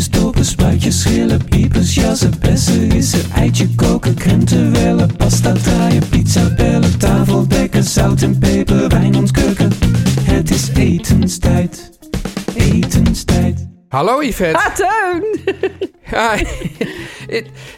Boontjes, dopen, spuitjes, schillen, piepers, jassen, bessen, rissen, eitje koken, krenten wellen, pasta draaien, pizza bellen, tafel dekken, zout en peper, wijn ontkurken. Het is etenstijd, etenstijd. Hallo Yvette. Ah, Teun! Ja,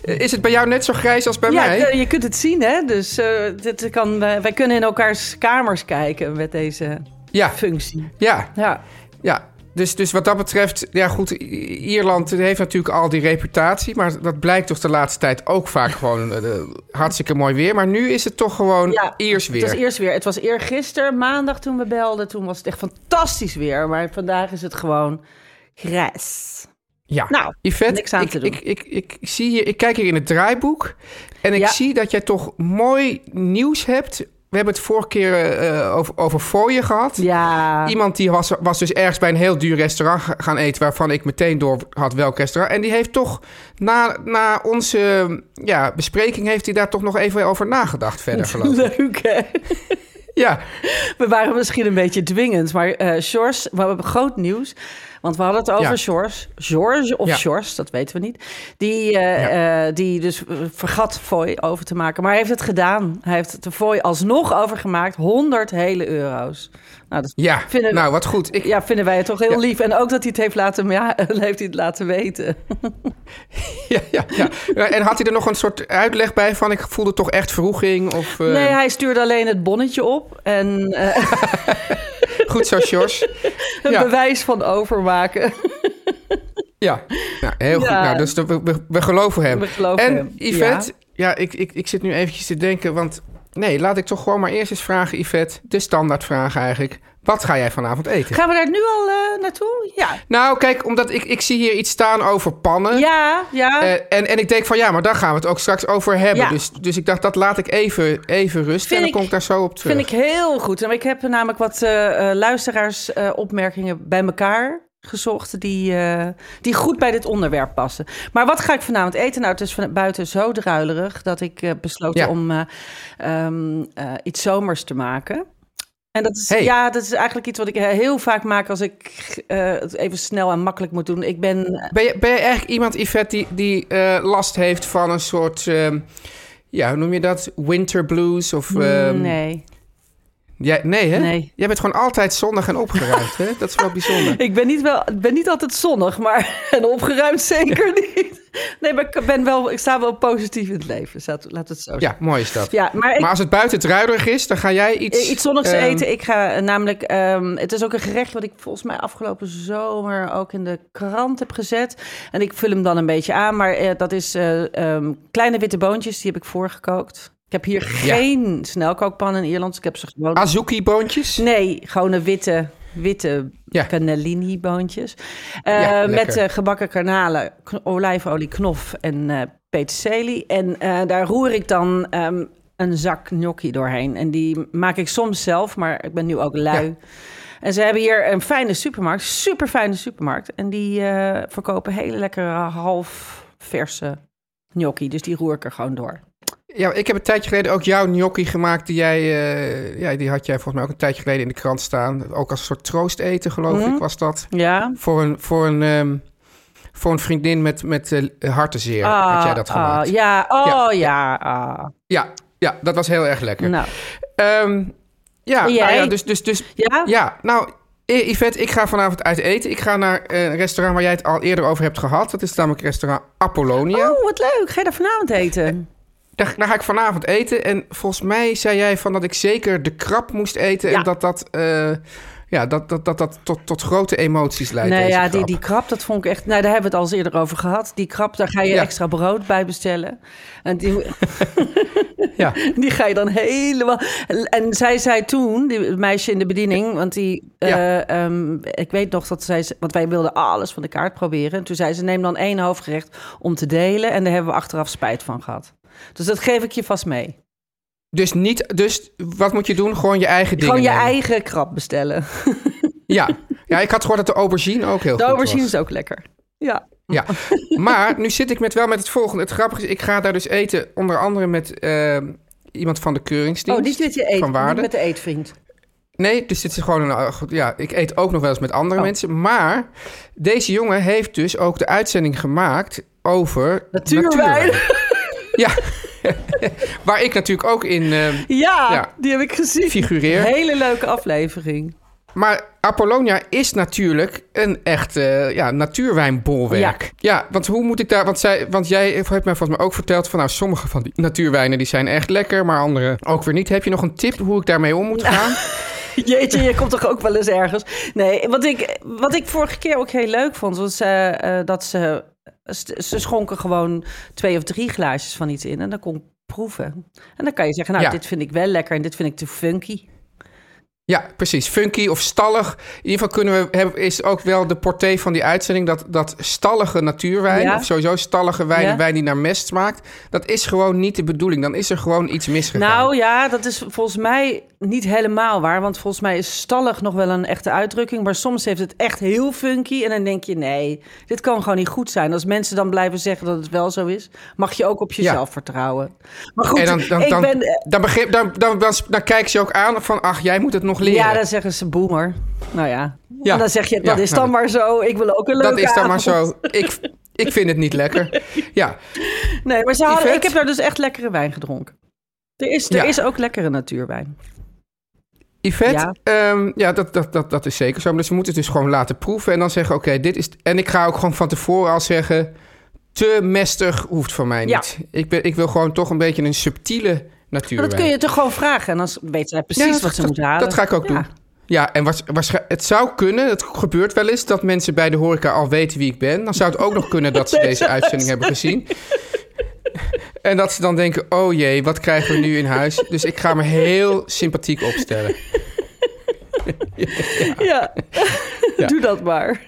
is het bij jou net zo grijs als bij Ja, mij? eh, je kunt het zien, hè? Dus eh, dit kan, wij wij kunnen in elkaars kamers kijken met deze Ja, functie. ja, Ja, ja. Dus, dus wat dat betreft, ja goed, Ierland heeft natuurlijk al die reputatie, maar dat blijkt toch de laatste tijd ook vaak gewoon eh, hartstikke mooi weer. Maar nu is het toch gewoon ja. Iers weer. Het was eerst weer. Het was eergisteren, maandag, toen we belden. Toen was het echt fantastisch weer. Maar vandaag is het gewoon grijs. Ja, Nou, Yvette, niks aan ik, te doen. Ik, ik, ik, zie hier, ik kijk hier in het draaiboek en ik Ja. zie dat jij toch mooi nieuws hebt. We hebben het vorige keer eh, over, over fooien gehad. Ja. Iemand die was, was dus ergens bij een heel duur restaurant ga- gaan eten... waarvan ik meteen door had welk restaurant. En die heeft toch na, na onze ja, bespreking... heeft hij daar toch nog even over nagedacht verder, geloof ik. Leuk, hè? Ja, We waren misschien een beetje dwingend, maar eh Sjors, we hebben groot nieuws. Want we hadden het over Ja. George of Ja. Dat weten we niet. Die, eh, eh, die dus vergat fooi over te maken. Maar hij heeft het gedaan. Hij heeft de fooi alsnog overgemaakt. 100 hele euro's. Nou, dat ja. Vinden- nou wat goed. Ik, ja, vinden wij het toch heel lief. En ook dat hij het heeft laten, ja, heeft hij het laten weten. ja, ja, ja. En had hij er nog een soort uitleg bij van... ik voelde toch echt vroeging? Of, Nee, hij stuurde alleen het bonnetje op. En eh, Goed zo, Sjors. een Ja. bewijs van overmaken. Ja, nou, heel goed. Nou, dus we, we, we geloven hem. We geloven en hem, Yvette, ja, ik, ik, ik zit nu eventjes te denken, want... Nee, laat ik toch gewoon maar eerst eens vragen, Yvette. De standaardvraag eigenlijk. Wat ga jij vanavond eten? Gaan we daar nu al eh, naartoe? Ja. Nou, kijk, omdat ik, ik zie hier iets staan over pannen. Ja, ja. Eh, en, en ik denk van ja, maar daar gaan we het ook straks over hebben. Ja. Dus, dus ik dacht, dat laat ik even, even rusten. Vind en dan ik- kom ik daar zo op terug. Vind ik heel goed. En ik heb namelijk wat eh luisteraarsopmerkingen bij elkaar gezocht die, die goed bij dit onderwerp passen. Maar wat ga ik vanavond eten? Nou, het is van buiten zo druilerig dat ik Ja. om eh, ehm, eh, iets zomers te maken. En dat is, Hey. ja, dat is eigenlijk iets wat ik heel vaak maak als ik eh, het even snel en makkelijk moet doen. Ik ben Ben je, ben je eigenlijk iemand, Yvette, die, die eh, last heeft van een soort... ehm, ja, hoe noem je dat? Winter blues? Of, ehm, nee. Jij, nee, hè? Nee. Jij bent gewoon altijd zonnig en opgeruimd, hè? Dat is wel bijzonder. Ik ben niet, wel, ben niet altijd zonnig, maar en opgeruimd zeker niet. Nee, maar ik, ben wel, ik sta wel positief in het leven. Laat, laat het zo Ja, mooi is dat. Ja, maar, ik, Maar als het buiten druilerig is, dan ga jij iets... iets zonnigs ehm, eten. Ik ga eh, namelijk... ehm, het is ook een gerecht wat ik volgens mij afgelopen zomer ook in de krant heb gezet. En ik vul hem dan een beetje aan. Maar eh, dat is eh, ehm, kleine witte boontjes. Die heb ik voorgekookt. Ik heb hier geen snelkookpan in Ierland. dus Ik heb ze gewoon... Azuki-boontjes? Nee, gewoon een witte, witte Ja. cannellini-boontjes. Ja, met eh, gebakken garnalen, kn- olijfolie, knof en eh peterselie. En daar roer ik dan ehm, een zak gnocchi doorheen. En die maak ik soms zelf, maar ik ben nu ook lui. Ja. En ze hebben hier een fijne supermarkt, super fijne supermarkt. En die verkopen hele lekkere half verse gnocchi. Dus die roer ik er gewoon door. Ja, ik heb een tijdje geleden ook jouw gnocchi gemaakt. Die, jij, eh, ja, die had jij volgens mij ook een tijdje geleden in de krant staan. Ook als een soort troosteten, geloof Mhm. ik, was dat. Ja. Voor een, voor een, ehm, voor een vriendin met, met eh, hartenzeer had jij dat Ah, gemaakt. ja, oh Ja, ja. ah. Ja, ja, dat was heel erg lekker. Nou, Ehm, Ja, nou ja, dus, dus, dus Ja? Ja, nou, Yvette, ik ga vanavond uit eten. Ik ga naar eh, een restaurant waar jij het al eerder over hebt gehad. Dat is namelijk restaurant Apollonia. Oh, wat leuk. Ga je daar vanavond eten? Daar, daar ga ik vanavond eten. En volgens mij zei jij van dat ik zeker de krab moest eten. Ja. En dat dat, eh, ja, dat, dat, dat, dat tot, tot grote emoties leidt. nee, ja, die, krab. die krab, dat vond ik echt... Nou, daar hebben we het al eens eerder over gehad. Die krab, daar ga je Ja. extra brood bij bestellen. En die, Ja. die ga je dan helemaal... En zij zei toen, die meisje in de bediening... Want die, Ja. eh, ehm, ik weet nog dat zij... Want wij wilden alles van de kaart proberen. En toen zei ze, neem dan één hoofdgerecht om te delen. En daar hebben we achteraf spijt van gehad. Dus dat geef ik je vast mee. Dus, niet, dus wat moet je doen? Gewoon je eigen dingen Gewoon je nemen. eigen krab bestellen. Ja. ja, ik had gehoord dat de aubergine ook heel De goed aubergine was. is ook lekker. Ja. Ja, maar nu zit ik met wel met het volgende. Het grappige is, ik ga daar dus eten onder andere met eh, iemand van de keuringsdienst. Oh, niet met je niet waarde. met de eetvriend. Nee, dus dit is gewoon een. goed, Ja, ik eet ook nog wel eens met andere Oh. mensen. Maar deze jongen heeft dus ook de uitzending gemaakt over. Natuurwijn. Ja. Waar ik natuurlijk ook in eh, Ja, Ja. die heb ik gezien. figureer. Hele leuke aflevering. Maar Apollonia is natuurlijk een echt eh, ja, natuurwijnbolwerk. Ja. want hoe moet ik daar... Want, zij, want jij heeft mij volgens mij ook verteld... van nou, sommige van die natuurwijnen die zijn echt lekker... maar andere ook weer niet. Heb je nog een tip hoe ik daarmee om moet gaan? Jeetje, je komt toch ook wel eens ergens. Nee, wat ik, wat ik vorige keer ook heel leuk vond... was eh, dat ze... Ze schonken gewoon twee of drie glaasjes van iets in... en dan kon ik proeven. En dan kan je zeggen, nou, Ja. dit vind ik wel lekker... en dit vind ik te funky. Ja, precies. Funky of stallig. In ieder geval kunnen we, hebben, is ook wel de portée van die uitzending... dat, dat stallige natuurwijn, Ja. of sowieso stallige wijn... Ja. wijn die naar mest smaakt... dat is gewoon niet de bedoeling. Dan is er gewoon iets misgegaan. Nou ja, dat is volgens mij niet helemaal waar. Want volgens mij is stallig nog wel een echte uitdrukking. Maar soms heeft het echt heel funky. En dan denk je, nee, dit kan gewoon niet goed zijn. Als mensen dan blijven zeggen dat het wel zo is... mag je ook op jezelf vertrouwen. Maar goed, en dan, dan, ik dan, ben... dan, begreep, dan, dan, dan, dan kijken ze ook aan van... ach, jij moet het nog leren. Ja, dan zeggen ze boomer. Nou ja, Ja. En dan zeg je, dat Ja, is nou, dan maar zo. Ik wil ook een leuke Dat is dan maar zo. Ik, ik vind het niet lekker. Ja, Nee, maar ze hadden, Yvette? ik heb daar dus echt lekkere wijn gedronken. Er is, er Ja. is ook lekkere natuurwijn. Yvette, Ja. ja, ja dat, dat, dat, dat is zeker zo. Maar dus we moeten het dus gewoon laten proeven en dan zeggen... oké, dit is... En ik ga ook gewoon van tevoren al zeggen... te mestig hoeft van mij Ja. niet. Ik, ben, ik wil gewoon toch een beetje een subtiele natuurwijn. dat kun je toch gewoon vragen. En dan weet zij precies Ja, wat ze dat- moet halen. Dat ga ik ook Ja. doen. Ja, en het zou kunnen, het gebeurt wel eens... dat mensen bij de horeca al weten wie ik ben. Dan zou het ook nog kunnen dat ze deze uitzending hebben gezien. En dat ze dan denken, oh jee, wat krijgen we nu in huis? Dus ik ga me heel sympathiek opstellen. Ja. doe dat maar.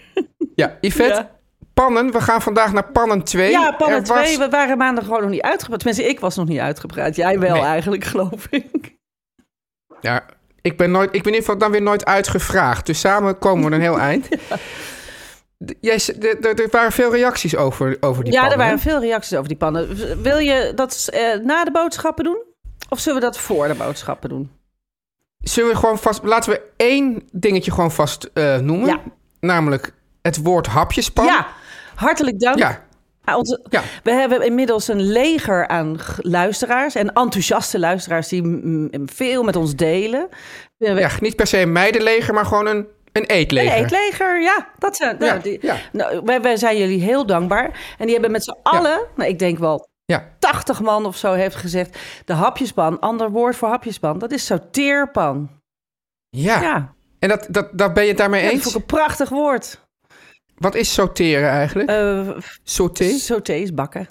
Ja, Yvette, Ja. Pannen. We gaan vandaag naar pannen 2. Ja, pannen was- 2. We waren maandag gewoon nog niet uitgepraat. Tenminste, ik was nog niet uitgepraat. Jij wel Nee. eigenlijk, geloof ik. Ja, ik ben, nooit, ik ben in ieder geval dan weer nooit uitgevraagd. Dus samen komen we een heel eind. D- er waren veel reacties over, over die ja, er pannen. waren veel reacties over die pannen. Wil je dat eh, na de boodschappen doen? Of zullen we dat voor de boodschappen doen? Zullen we gewoon vast... Laten we één dingetje gewoon vast eh, noemen. Ja. Namelijk het woord hapjespan. Ja, hartelijk dank. Ja, onze- ja. We hebben inmiddels een leger aan luisteraars en enthousiaste luisteraars die veel met ons delen. Ja, niet per se een meidenleger, maar gewoon een, een eetleger. een eetleger, ja. Dat zijn, nou, Ja, die, ja. nou, wij, wij zijn jullie heel dankbaar. En die hebben met z'n allen, nou, ik denk wel Ja, 80 man of zo, heeft gezegd... de hapjespan, ander woord voor hapjespan, dat is sauteerpan. ja. Ja, En dat, dat, dat ben je het daarmee dat eens? ik een prachtig woord. Wat is sauteren eigenlijk? Eh Sauté? sauté is bakken.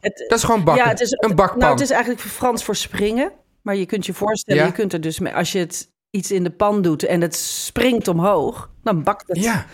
Het, Dat is gewoon bakken. Ja, het is een bakpan. Nou, het is eigenlijk Frans voor springen. Maar je kunt je voorstellen, Ja. je kunt er dus mee, als je het iets in de pan doet en het springt omhoog, dan bakt het. Ja.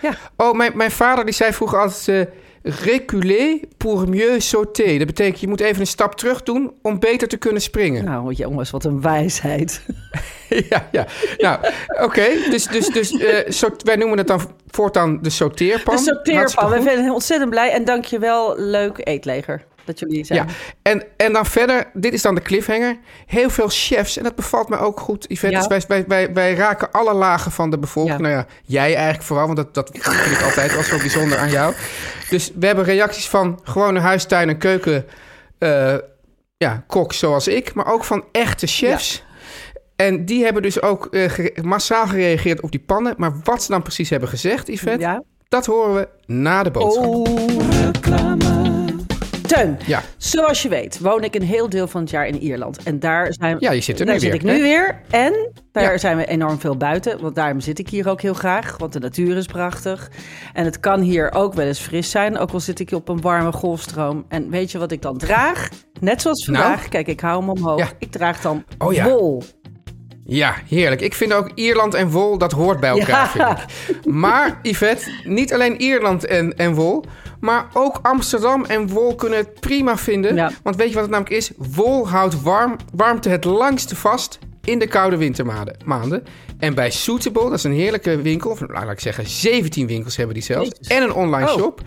Ja. Oh, mijn, mijn vader die zei vroeger altijd... eh reculer pour mieux sauter. Dat betekent, je moet even een stap terug doen om beter te kunnen springen. Nou, jongens, wat een wijsheid. ja, ja. Nou, oké. Dus, dus, dus eh, wij noemen het dan voortaan de sauteerpan. De sauteerpan. We zijn ontzettend blij en dank je wel, leuk eetleger, dat jullie zijn. Ja, en, en dan verder, dit is dan de cliffhanger. Heel veel chefs, en dat bevalt me ook goed, Yvette. Ja. Dus wij, wij, wij, wij raken alle lagen van de bevolking. Ja. Nou ja, jij eigenlijk vooral, want dat, dat vind ik altijd wel zo bijzonder aan jou. Dus we hebben reacties van gewone huistuin- en keuken... eh, ja, kok zoals ik, maar ook van echte chefs. En die hebben dus ook eh, gere- massaal gereageerd op die pannen. Maar wat ze dan precies hebben gezegd, Yvette, Ja. dat horen we na de boodschap. Oh, Teun, Ja. zoals je weet woon ik een heel deel van het jaar in Ierland. En daar zijn Ja, je zit er daar nu zit weer, ik nu weer. En daar Ja. zijn we enorm veel buiten. Want daarom zit ik hier ook heel graag. Want de natuur is prachtig. En het kan hier ook wel eens fris zijn. Ook al zit ik op een warme golfstroom. En weet je wat ik dan draag? Net zoals vandaag. Nou? Kijk, ik hou hem omhoog. Ja. Ik draag dan Oh ja. wol. Ja, heerlijk. Ik vind ook Ierland en wol, dat hoort bij elkaar, Ja. vind ik. Maar, Yvette, niet alleen Ierland en, en wol... maar ook Amsterdam en wol kunnen het prima vinden. Ja. Want weet je wat het namelijk is? Wol houdt warm, warmte het langste vast in de koude wintermaanden. maanden. En bij Suitable, dat is een heerlijke winkel... of laat ik zeggen, 17 winkels hebben die zelfs... Jezus. en een online Oh. shop...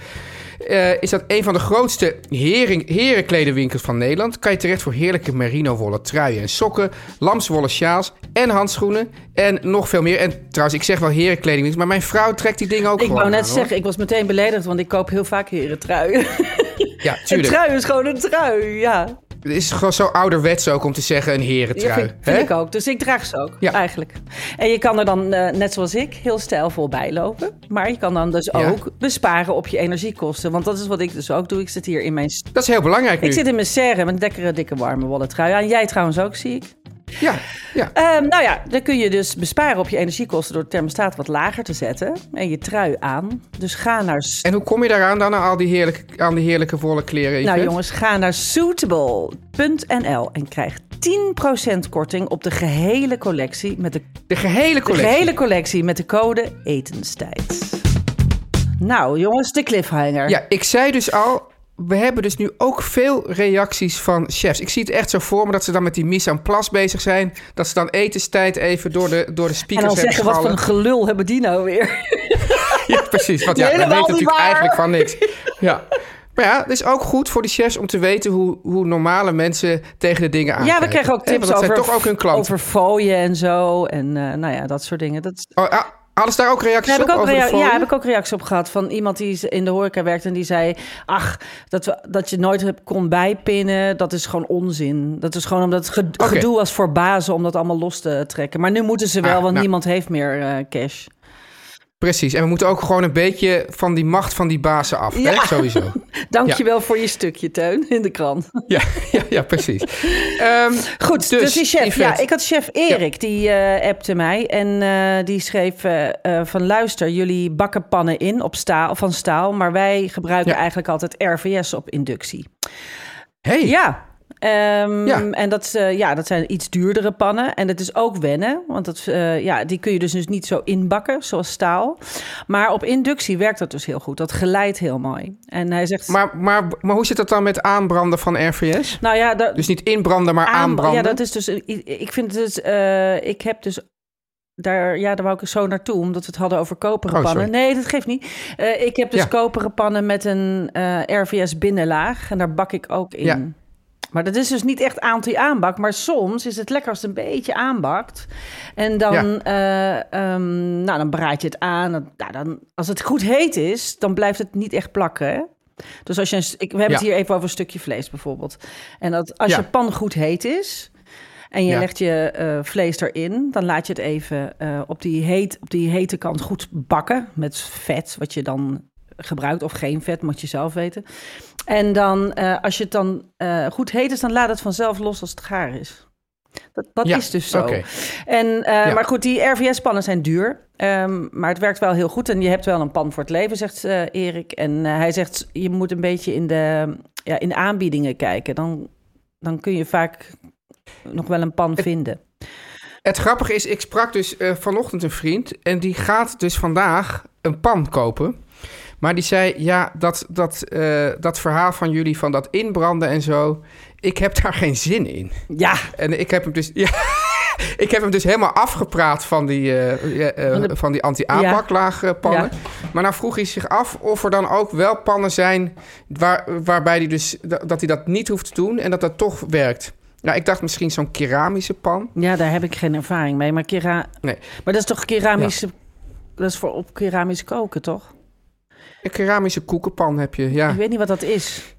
eh, is dat een van de grootste hering, herenkledenwinkels van Nederland. Kan je terecht voor heerlijke merino-wollen truien en sokken, lamswollen sjaals en handschoenen en nog veel meer. En trouwens, ik zeg wel herenkledingwinkels, maar mijn vrouw trekt die dingen ook Ik gewoon wou net aan, hoor. zeggen, ik was meteen beledigd. Want ik koop heel vaak heren truien. Ja, Een tuurlijk. trui is gewoon een trui, ja. Het is gewoon zo ouderwets ook om te zeggen een Ja, herentrui. vind, vind ik ook. Dus ik draag ze ook, Ja. eigenlijk. En je kan er dan, eh, net zoals ik, heel stijlvol bij lopen. Maar je kan dan dus Ja. ook besparen op je energiekosten. Want dat is wat ik dus ook doe. Ik zit hier in mijn... Dat is heel belangrijk nu. Ik zit in mijn serre met een lekkere, dikke, warme wollen trui aan. Jij trouwens ook, zie ik. Ja, ja. Ehm, nou ja, dan kun je dus besparen op je energiekosten... door het thermostaat wat lager te zetten. En je trui aan. Dus ga naar... En hoe kom je daaraan dan, aan al die heerlijke, aan die heerlijke wollen kleren? Nou jongens, ga naar suitable.nl en krijg 10% korting op de gehele collectie met de De gehele De collectie. gehele collectie met de code etenstijd. Nou, jongens, de cliffhanger. Ja, ik zei dus al, we hebben dus nu ook veel reacties van chefs. Ik zie het echt zo voor me dat ze dan met die mise en place bezig zijn. Dat ze dan etenstijd even door de, door de en speakers dan hebben zeggen, wat voor een gelul hebben die nou weer? Ja, precies. Want ja, we Helemaal weten niet natuurlijk waar. eigenlijk van niks. Ja. Maar ja, het is ook goed voor die chefs om te weten hoe, hoe normale mensen tegen de dingen aankijken. ja, we krijgen ook tips dat over, zijn toch ook hun klanten. over fooien en zo. En eh, nou ja, dat soort dingen. Dat, Oh, ah, hadden ze daar ook reacties Daar heb ik op ook rea- ja, heb ik ook reacties op gehad van iemand die in de horeca werkt en die zei: Ach, dat, we, dat je nooit kon bijpinnen, dat is gewoon onzin. Dat is gewoon omdat het gedoe was voor bazen om dat allemaal los te trekken. Maar nu moeten ze wel, Ah, want nou. niemand heeft meer eh, cash. Precies. En we moeten ook gewoon een beetje van die macht van die bazen af. Ja. Hè? Sowieso. Dankjewel voor je stukje, Teun, in de krant. Ja, ja, ja precies. Ehm, Goed, dus, Dus, die chef. Ja, ik had chef Erik, die eh appte mij. En eh, die schreef eh, van luister, jullie bakken pannen in op staal, van staal. Maar wij gebruiken eigenlijk altijd RVS op inductie. hey. Ja. Ehm, Ja. En dat, eh, ja, dat zijn iets duurdere pannen. En dat is ook wennen. Want dat, eh, ja, die kun je dus, dus niet zo inbakken, zoals staal. Maar op inductie werkt dat dus heel goed. Dat geleidt heel mooi. En hij zegt... Maar, maar, maar hoe zit dat dan met aanbranden van RVS? nou ja, da- Dus niet inbranden, maar Aan- aanbranden? Ja, dat is dus. Ik ik vind het. dus, eh, ik heb dus. Daar, ja, daar wou ik zo naartoe, omdat we het hadden over koperen Oh, pannen. sorry. Nee, dat geeft niet. Ik heb dus Ja. koperen pannen met een RVS binnenlaag. En daar bak ik ook in. Ja. Maar dat is dus niet echt anti-aanbak. Maar soms is het lekker als het een beetje aanbakt. En dan, eh, ehm, nou, dan braad je het aan. Dan, nou, dan, als het goed heet is, dan blijft het niet echt plakken. Hè? Dus als je, een ik, we hebben het Ja. hier even over een stukje vlees bijvoorbeeld. En dat als Ja. je pan goed heet is en je Ja. legt je eh, vlees erin, dan laat je het even eh, op, die heet, op die hete kant goed bakken met vet, wat je dan gebruikt of geen vet, moet je zelf weten. En dan, eh, als je het dan eh, goed heet is, dan laat het vanzelf los als het gaar is. Dat, dat Ja, is dus zo. oké. En, eh, Ja. Maar goed, die RVS-pannen zijn duur. Ehm, maar het werkt wel heel goed. En je hebt wel een pan voor het leven, zegt Erik. En hij zegt, je moet een beetje in de, ja, in de aanbiedingen kijken. Dan, dan kun je vaak nog wel een pan vinden. Het grappige is, ik sprak dus vanochtend een vriend... en die gaat dus vandaag een pan kopen. Maar die zei, ja, dat, dat, eh, dat verhaal van jullie van dat inbranden en zo... ik heb daar geen zin in. Ja, En ik heb hem dus... Ja, ik heb hem dus helemaal afgepraat van die, eh, eh, Van die anti-aanbaklaagpannen. Maar nou vroeg hij zich af of er dan ook wel pannen zijn... Waar, waarbij hij dus, dat hij dat niet hoeft te doen en dat dat toch werkt. Nou, ik dacht misschien zo'n keramische pan. ja, daar heb ik geen ervaring mee. Maar, kera Nee. maar dat is toch keramische... Dat is voor op keramisch koken, toch? Een keramische koekenpan heb je, ja. Ik weet niet wat dat is.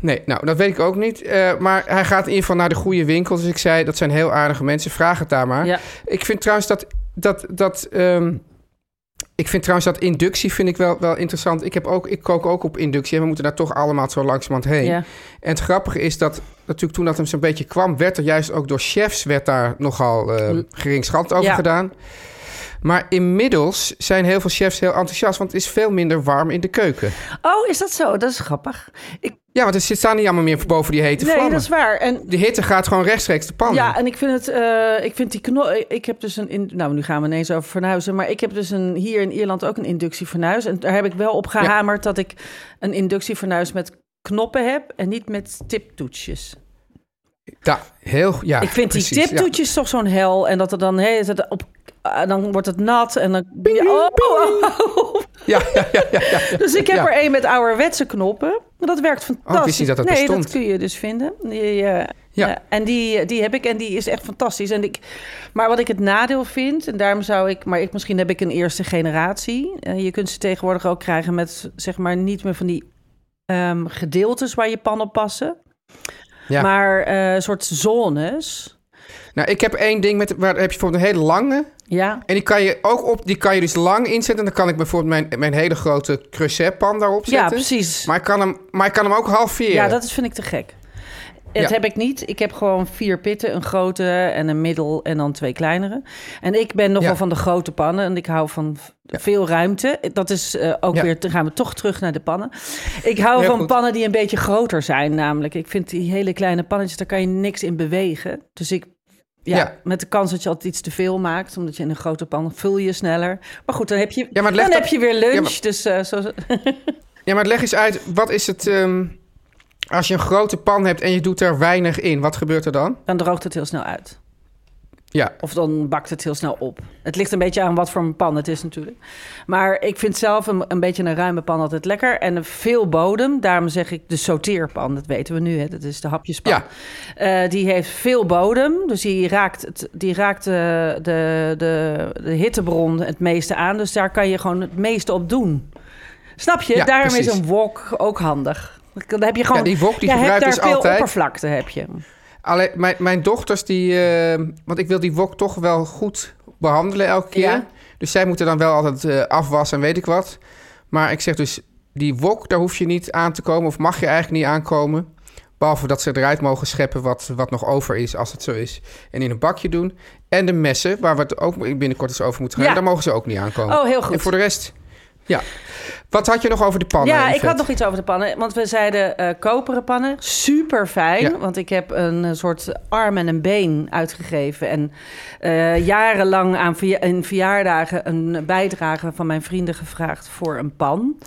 Nee, nou, dat weet ik ook niet. Eh, maar hij gaat in ieder geval naar de goede winkel. Dus ik zei, dat zijn heel aardige mensen. Vraag het daar maar. Ja. Ik vind trouwens dat... dat, dat ehm, ik vind trouwens dat inductie vind ik wel, wel interessant. Ik, heb ook, ik kook ook op inductie. En we moeten daar toch allemaal zo langzamerhand heen. Ja. En het grappige is dat natuurlijk toen dat hem zo'n beetje kwam... werd er juist ook door chefs werd daar nogal eh geringschattend over Ja. gedaan. Maar inmiddels zijn heel veel chefs heel enthousiast... want het is veel minder warm in de keuken. Oh, is dat zo? Dat is grappig. Ik, Ja, want er zit- staan niet allemaal meer boven die hete nee, vlammen. dat is waar. En De hitte gaat gewoon rechtstreeks de pan. Ja, en ik vind het, eh, ik vind die knop. Ik heb dus een, in, nou nu gaan we ineens over fornuizen, maar ik heb dus een, hier in Ierland ook een inductiefornuis. En daar heb ik wel op gehamerd dat ik een inductiefornuis met knoppen heb en niet met tiptoetsjes. Ja, heel, ja, ik vind precies, die tiptoetjes toch zo'n hel en dat er dan, hey, het op, ah, dan wordt het nat en dan. Ja, oh. Ja, ja, ja, ja, ja. Dus ik heb er een met ouderwetse knoppen. Dat werkt fantastisch. Oh, wist niet dat dat nee, bestond. dat kun je dus vinden. Die, eh, Ja. ja, en die, die heb ik en die is echt fantastisch. En ik, maar wat ik het nadeel vind, en daarom zou ik... Maar ik, misschien heb ik een eerste generatie. Eh, je kunt ze tegenwoordig ook krijgen met, zeg maar, niet meer van die ehm, gedeeltes waar je pan op passen. Ja. Maar eh, een soort zones. Nou, ik heb één ding met, waar heb je bijvoorbeeld een hele lange. Ja, En die kan je ook op, die kan je dus lang inzetten. En dan kan ik bijvoorbeeld mijn, mijn hele grote creuset pan daarop ja zetten. precies. Maar ik kan hem, maar ik kan hem ook halveren. Ja, dat is, vind ik te gek. Dat Ja. heb ik niet. Ik heb gewoon vier pitten. Een grote en een middel en dan twee kleinere. En ik ben nogal Ja. van de grote pannen. En ik hou van veel ruimte. Dat is eh, ook weer... Dan gaan we toch terug naar de pannen. Ik hou Heel van goed. pannen die een beetje groter zijn namelijk. Ik vind die hele kleine pannetjes, daar kan je niks in bewegen. Dus ik... Ja, Ja. met de kans dat je altijd iets te veel maakt. Omdat je in een grote pan vul je sneller. Maar goed, dan heb je, Ja, maar dan heb je weer lunch. Ja, maar- Dus eh, zo, Ja, maar leg eens uit, wat is het... ehm, als je een grote pan hebt en je doet er weinig in, wat gebeurt er dan? dan droogt het heel snel uit. Ja, Of dan bakt het heel snel op. Het ligt een beetje aan wat voor een pan het is natuurlijk. Maar ik vind zelf een, een beetje een ruime pan altijd lekker. En een veel bodem. Daarom zeg ik de sauteerpan. Dat weten we nu. Hè? Dat is de hapjespan. Ja. Eh, die heeft veel bodem. Dus die raakt, het, die raakt de, de, de, de hittebron het meeste aan. Dus daar kan je gewoon het meeste op doen. Snap je? Ja, Daarom is een wok ook handig. Dan heb je gewoon, Ja, die wok die je hebt daar dus veel altijd. oppervlakte heb je. alleen mijn, mijn dochters die... eh, want ik wil die wok toch wel goed behandelen elke keer. Ja. Dus zij moeten dan wel altijd eh, afwassen en weet ik wat. Maar ik zeg dus, die wok, daar hoef je niet aan te komen... of mag je eigenlijk niet aankomen... Behalve dat ze eruit mogen scheppen wat, wat nog over is, als het zo is. En in een bakje doen. En de messen, waar we het ook binnenkort eens over moeten gaan. Ja. Daar mogen ze ook niet aankomen. Oh, heel goed. En voor de rest, ja. Wat had je nog over de pannen? Ja, ik had nog iets over de pannen. Want we zeiden eh, koperen pannen. Super fijn. Ja. Want ik heb een eh, soort arm en een been uitgegeven. En eh, jarenlang aan in verjaardagen een bijdrage van mijn vrienden gevraagd voor een pan.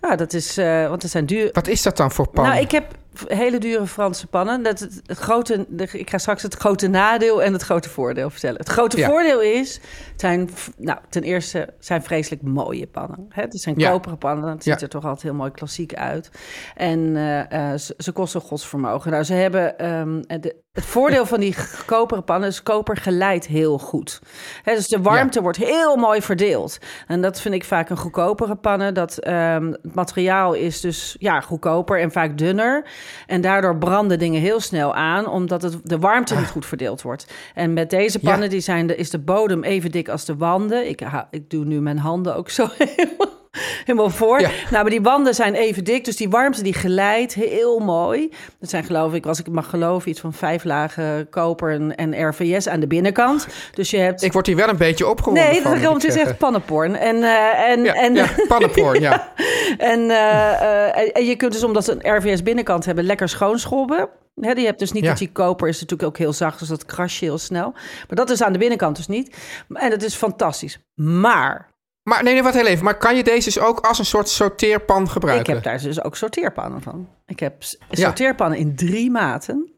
Nou, dat is, want het zijn duur. Wat is dat dan voor pan? Nou, ik heb hele dure Franse pannen. Dat het, het grote, ik ga straks het grote nadeel en het grote voordeel vertellen. Het grote Ja. voordeel is, zijn, nou, ten eerste zijn vreselijk mooie pannen. Hè? Het zijn Ja. koperen pannen, het ziet Ja. er toch altijd heel mooi klassiek uit. En eh, eh, ze, ze kosten godsvermogen. Nou, ze hebben ehm, de, het voordeel van die g- koperen pannen is koper geleidt heel goed. Hè, dus de warmte wordt heel mooi verdeeld. En dat vind ik vaak een goedkopere pannen. Dat ehm, het materiaal is dus ja, goedkoper en vaak dunner. En daardoor branden dingen heel snel aan, omdat het, de warmte niet goed verdeeld wordt. En met deze Ah. Ja. pannen die zijn de, is de bodem even dik als de wanden. Ik, ha- ik doe nu mijn handen ook zo helemaal, helemaal voor. Ja. Nou, maar die wanden zijn even dik, dus die warmte die glijdt heel mooi. Dat zijn geloof ik, als ik mag geloven, iets van vijf lagen koper en, en RVS aan de binnenkant. Dus je hebt... Ik word hier wel een beetje opgewonden Nee, van, dat is echt pannenporn. En, eh, en, Ja, en, ja, pannenporn, ja. en, eh, eh, en- en je kunt dus, omdat ze een RVS binnenkant hebben, lekker schoonschrobben. Hè, die hebt dus niet Ja. dat die koper is natuurlijk ook heel zacht, dus dat kras je heel snel. Maar dat is aan de binnenkant dus niet. En dat is fantastisch. Maar Maar nee, nee, wat heel even. Maar kan je deze dus ook als een soort sorteerpan gebruiken? ik heb daar dus ook sorteerpannen van. Ik heb Ja. sorteerpannen in drie maten.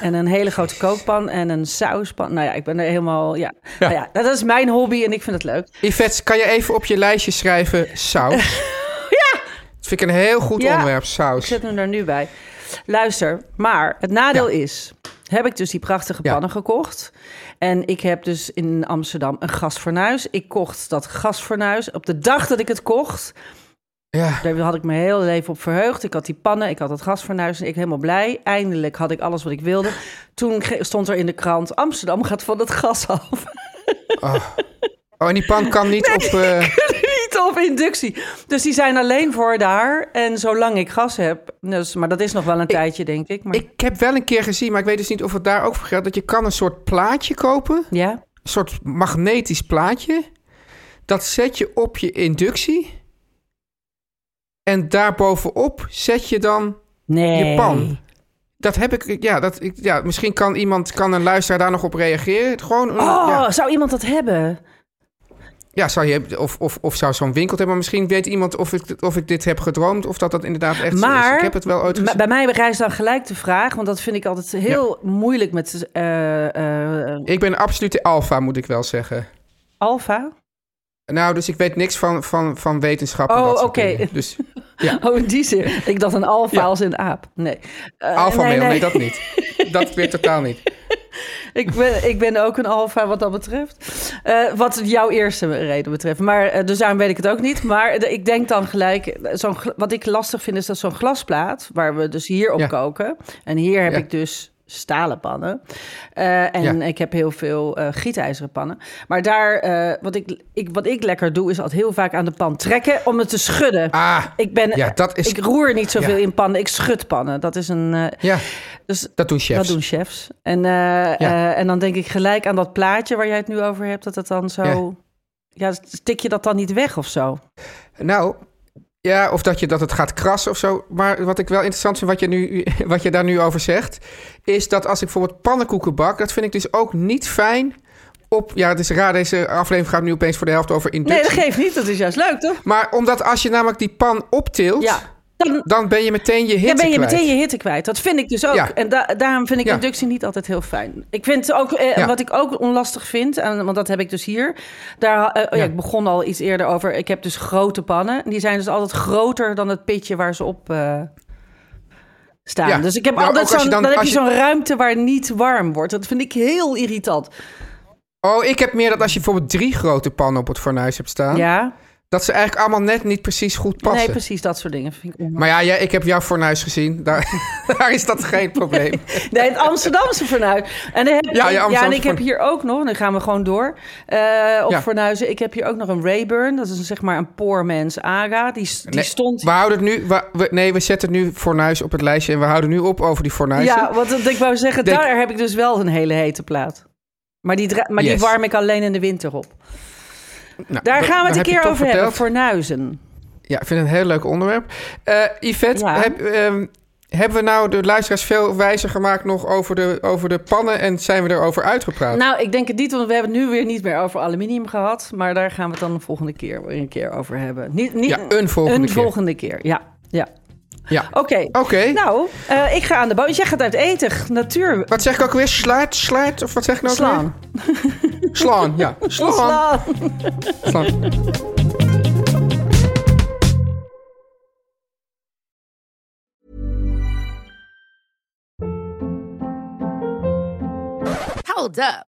En een hele grote kookpan en een sauspan. Nou ja, ik ben er helemaal... Ja. Nou ja, dat is mijn hobby en ik vind het leuk. Yvette, kan je even op je lijstje schrijven saus? ja! Dat vind ik een heel goed Ja. onderwerp, Ik saus. zet hem er nu bij. Luister, maar het nadeel Ja. is... heb ik dus die prachtige Ja. pannen gekocht. En ik heb dus in Amsterdam een gasfornuis. Ik kocht dat gasfornuis. Op de dag dat ik het kocht... Ja. Daar had ik me heel leven op verheugd. Ik had die pannen, ik had het gasfornuis en ik helemaal blij. Eindelijk had ik alles wat ik wilde. Toen stond er in de krant... Amsterdam gaat van het gas af. Oh, en die pan kan niet op... Niet op inductie. Dus die zijn alleen voor daar. En zolang ik gas heb... Dus, maar dat is nog wel een tijdje, denk ik. Maar, Ik heb wel een keer gezien, maar ik weet dus niet of het daar ook voor geldt... dat je kan een soort plaatje kopen. ja? Een soort magnetisch plaatje. Dat zet je op je inductie. En daarbovenop zet je dan Nee. je pan. Dat heb ik, ja, dat, ja, misschien kan iemand, kan een luisteraar daar nog op reageren. Gewoon, een- Oh, ja, zou iemand dat hebben? Ja, zou je, of, of, of zou zo'n winkel hebben, maar misschien weet iemand of ik, of ik dit heb gedroomd, of dat dat inderdaad echt zo is. Ik heb het wel ooit gezien. bij mij rijst dan gelijk de vraag, want dat vind ik altijd heel moeilijk met eh eh Ik ben absoluut de alfa, moet ik wel zeggen. alfa. Nou, dus ik weet niks van, van, van wetenschap. en Oh, oké. Dus Oh, in die zin. Ik dacht een alfa Ja. als een aap. Nee. Eh, alfa nee, mail, nee, nee. dat niet. Dat weer totaal niet. Ik ben, ik ben ook een alfa wat dat betreft. Eh, wat jouw eerste reden betreft. Maar, eh, dus daarom weet ik het ook niet. Maar ik denk dan gelijk... eh, Zo'n, wat ik lastig vind is dat zo'n glasplaat... waar we dus hier op Ja. koken... en hier heb Ja. ik dus stalen pannen. Eh, en Ja. ik heb heel veel eh, gietijzeren pannen. Maar daar, eh, wat, ik, ik, wat ik lekker doe... is altijd heel vaak aan de pan trekken om het te schudden. Ah, ik, ben, ja, dat is- ik roer niet zoveel Ja. in pannen. Ik schud pannen. Dat is een... ja, dus dat doen chefs. dat doen chefs. En, en dan denk ik gelijk aan dat plaatje waar jij het nu over hebt, dat het dan zo. Ja, stik je dat dan niet weg of zo? Nou, ja, of dat, je, dat het gaat krassen of zo. Maar wat ik wel interessant vind, wat je, nu, wat je daar nu over zegt... is dat als ik bijvoorbeeld pannenkoeken bak... dat vind ik dus ook niet fijn op... Ja, het is raar, deze aflevering gaat nu opeens voor de helft over Nee, inductie. dat geeft niet. Dat is juist leuk, toch? Maar omdat als je namelijk die pan optilt... Ja. Dan, dan ben je meteen je hitte dan ben je kwijt. meteen je hitte kwijt. Dat vind ik dus ook. Ja. En da- daarom vind ik Ja. inductie niet altijd heel fijn. Ik vind ook, eh, wat ik ook onlastig vind, en, want dat heb ik dus hier. Daar, eh, oh ik begon al iets eerder over. Ik heb dus grote pannen. Die zijn dus altijd groter dan het pitje waar ze op eh, staan. Ja. Dus ik heb Nou, altijd zo'n, dan, dan- heb je je- zo'n ruimte waar niet warm wordt. Dat vind ik heel irritant. Oh, ik heb meer dat als je bijvoorbeeld drie grote pannen op het fornuis hebt staan... Ja, dat ze eigenlijk allemaal net niet precies goed passen. nee, precies dat soort dingen. Vind ik. Maar ja, ja, ik heb jouw fornuis gezien. Daar, daar is dat geen probleem. Nee, het Amsterdamse fornuis. En, dan heb, Ja, ja, ja, en ik heb hier ook nog, dan gaan we gewoon door, eh, op Ja. fornuizen. Ik heb hier ook nog een Rayburn. Dat is een, zeg maar een poor man's aga. Die, die Nee, stond... We houden het nu. We, nee, we zetten nu fornuis op het lijstje en we houden nu op over die fornuizen. Ja, want ik wou zeggen, Denk- daar heb ik dus wel een hele hete plaat. Maar die, maar die warm ik alleen in de winter op. Nou, Daar gaan we het een keer over hebben, verteld. fornuizen. Ja, ik vind het een heel leuk onderwerp. Eh Yvette, Ja. heb, ehm, hebben we nou de luisteraars veel wijzer gemaakt nog over de, over de pannen en zijn we erover uitgepraat? Nou, ik denk het niet, want we hebben het nu weer niet meer over aluminium gehad. Maar daar gaan we het dan de volgende keer weer een keer over hebben. Niet, niet, Ja, een volgende een keer. volgende keer, ja. ja. Ja. Oké. Oké. Nou, eh, ik ga aan de boot. Jij gaat uit eten. Natuur. Wat zeg ik ook weer? Sluit, sluit? Of wat zeg ik nou ook Slaan. weer? Slaan, ja. Slaan. Slaan. Slaan. Hold up.